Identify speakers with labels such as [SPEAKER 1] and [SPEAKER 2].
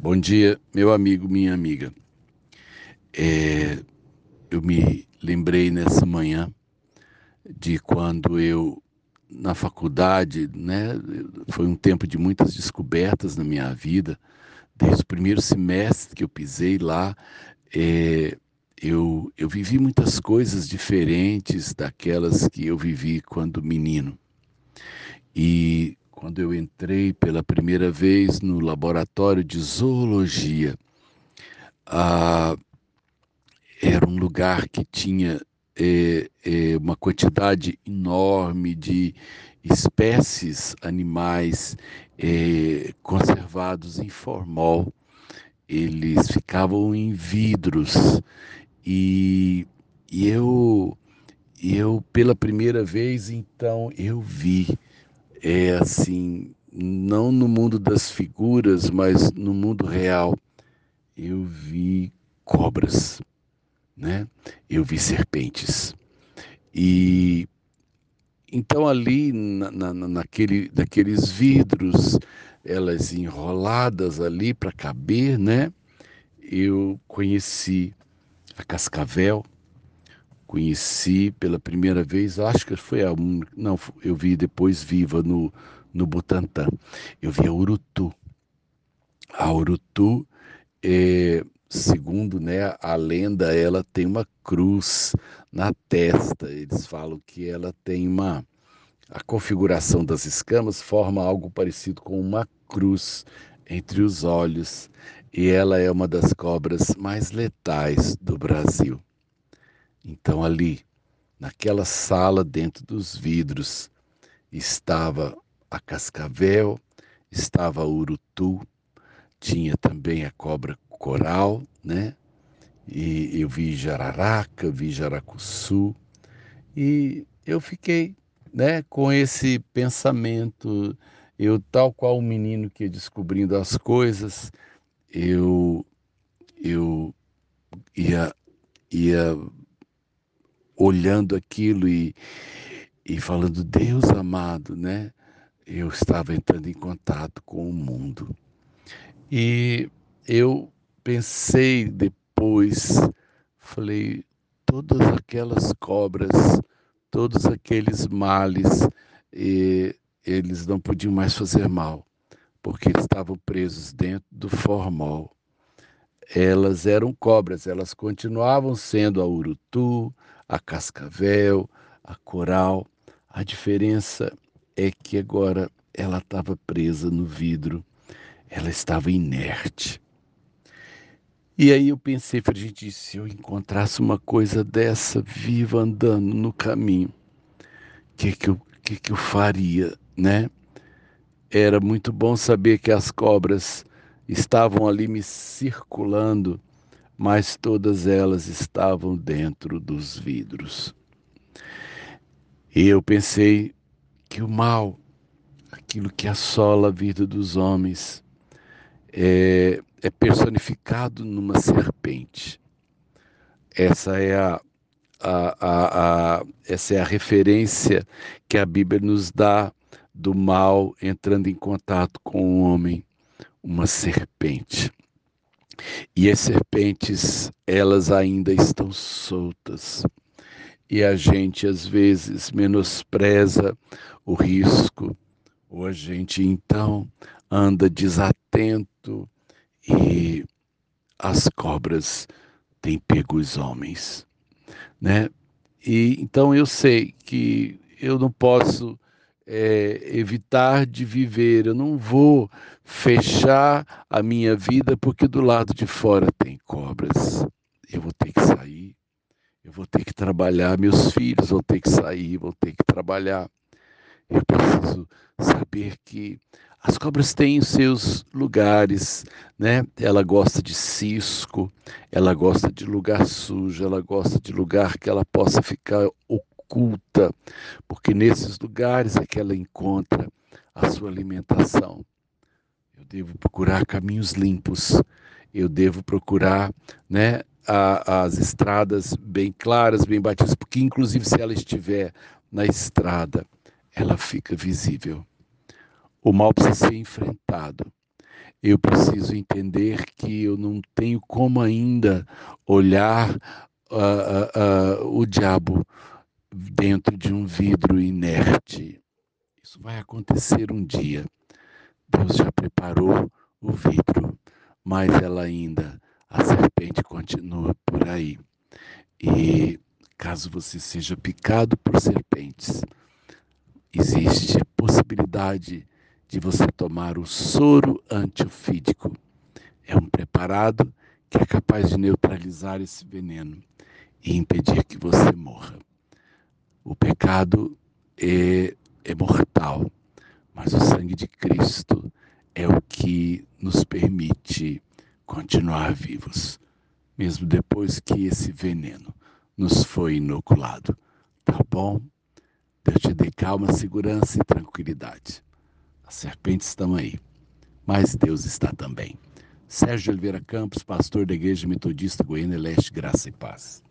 [SPEAKER 1] Bom dia, meu amigo, minha amiga. É, eu me lembrei nessa manhã de quando eu, na faculdade, né, foi um tempo de muitas descobertas na minha vida. Desde o primeiro semestre que eu pisei lá, é, eu, eu vivi muitas coisas diferentes daquelas que eu vivi quando menino. E quando eu entrei pela primeira vez no laboratório de zoologia, ah, era um lugar que tinha é, é, uma quantidade enorme de espécies animais é, conservados em formol. Eles ficavam em vidros e, e eu, eu pela primeira vez então eu vi é assim, não no mundo das figuras, mas no mundo real, eu vi cobras, né? Eu vi serpentes. E então ali na, na, naquele, naqueles vidros, elas enroladas ali para caber, né? Eu conheci a cascavel, conheci pela primeira vez, acho que foi a não, eu vi depois viva no, no Butantã. Eu vi a Urutu. A Urutu, é, segundo né, a lenda, ela tem uma cruz na testa. Eles falam que ela tem uma. A configuração das escamas forma algo parecido com uma cruz entre os olhos. E ela é uma das cobras mais letais do Brasil. Então, ali, naquela sala, dentro dos vidros, estava a cascavel, estava a urutu, tinha também a cobra coral, né? E eu vi jararaca, vi jaracuçu, e eu fiquei, né, com esse pensamento, eu tal qual um menino que ia descobrindo as coisas, eu eu ia ia olhando aquilo e, e falando, Deus amado, né? Eu estava entrando em contato com o mundo. E eu pensei depois, falei, todas aquelas cobras, todos aqueles males, eles não podiam mais fazer mal, porque estavam presos dentro do formol. Elas eram cobras, elas continuavam sendo a urutu, a cascavel, a coral. A diferença é que agora ela estava presa no vidro, ela estava inerte. E aí eu pensei, falei, gente, se eu encontrasse uma coisa dessa viva andando no caminho, o que, que, eu, que, que eu faria, né? Era muito bom saber que as cobras estavam ali me circulando mas todas elas estavam dentro dos vidros. E eu pensei que o mal, aquilo que assola a vida dos homens, é, é personificado numa serpente. Essa é a, a, a, a, essa é a referência que a Bíblia nos dá do mal entrando em contato com o homem, uma serpente. E as serpentes, elas ainda estão soltas. E a gente às vezes menospreza o risco, ou a gente então anda desatento e as cobras têm pego os homens, né? E então eu sei que eu não posso é, evitar de viver, eu não vou fechar a minha vida porque do lado de fora tem cobras. Eu vou ter que sair, eu vou ter que trabalhar, meus filhos vão ter que sair, vão ter que trabalhar. Eu preciso saber que as cobras têm os seus lugares, né? Ela gosta de cisco, ela gosta de lugar sujo, ela gosta de lugar que ela possa ficar oculta, porque nesses lugares é que ela encontra a sua alimentação. Eu devo procurar caminhos limpos, eu devo procurar né, a, as estradas bem claras, bem batidas, porque inclusive se ela estiver na estrada, ela fica visível. O mal precisa ser enfrentado. eu preciso entender que eu não tenho como ainda olhar uh, uh, uh, o diabo dentro de um vidro inerte. Isso vai acontecer um dia. Deus já preparou o vidro, mas ela ainda, a serpente continua por aí. E caso você seja picado por serpentes, existe possibilidade de você tomar o soro antiofídico. É um preparado que é capaz de neutralizar esse veneno e impedir que você morra. O pecado é, é mortal, mas o sangue de Cristo é o que nos permite continuar vivos, mesmo depois que esse veneno nos foi inoculado. Tá bom? Deus te dê calma, segurança e tranquilidade. As serpentes estão aí, mas Deus está também. Sérgio Oliveira Campos, pastor da Igreja Metodista Goiânia Leste, Graça e Paz.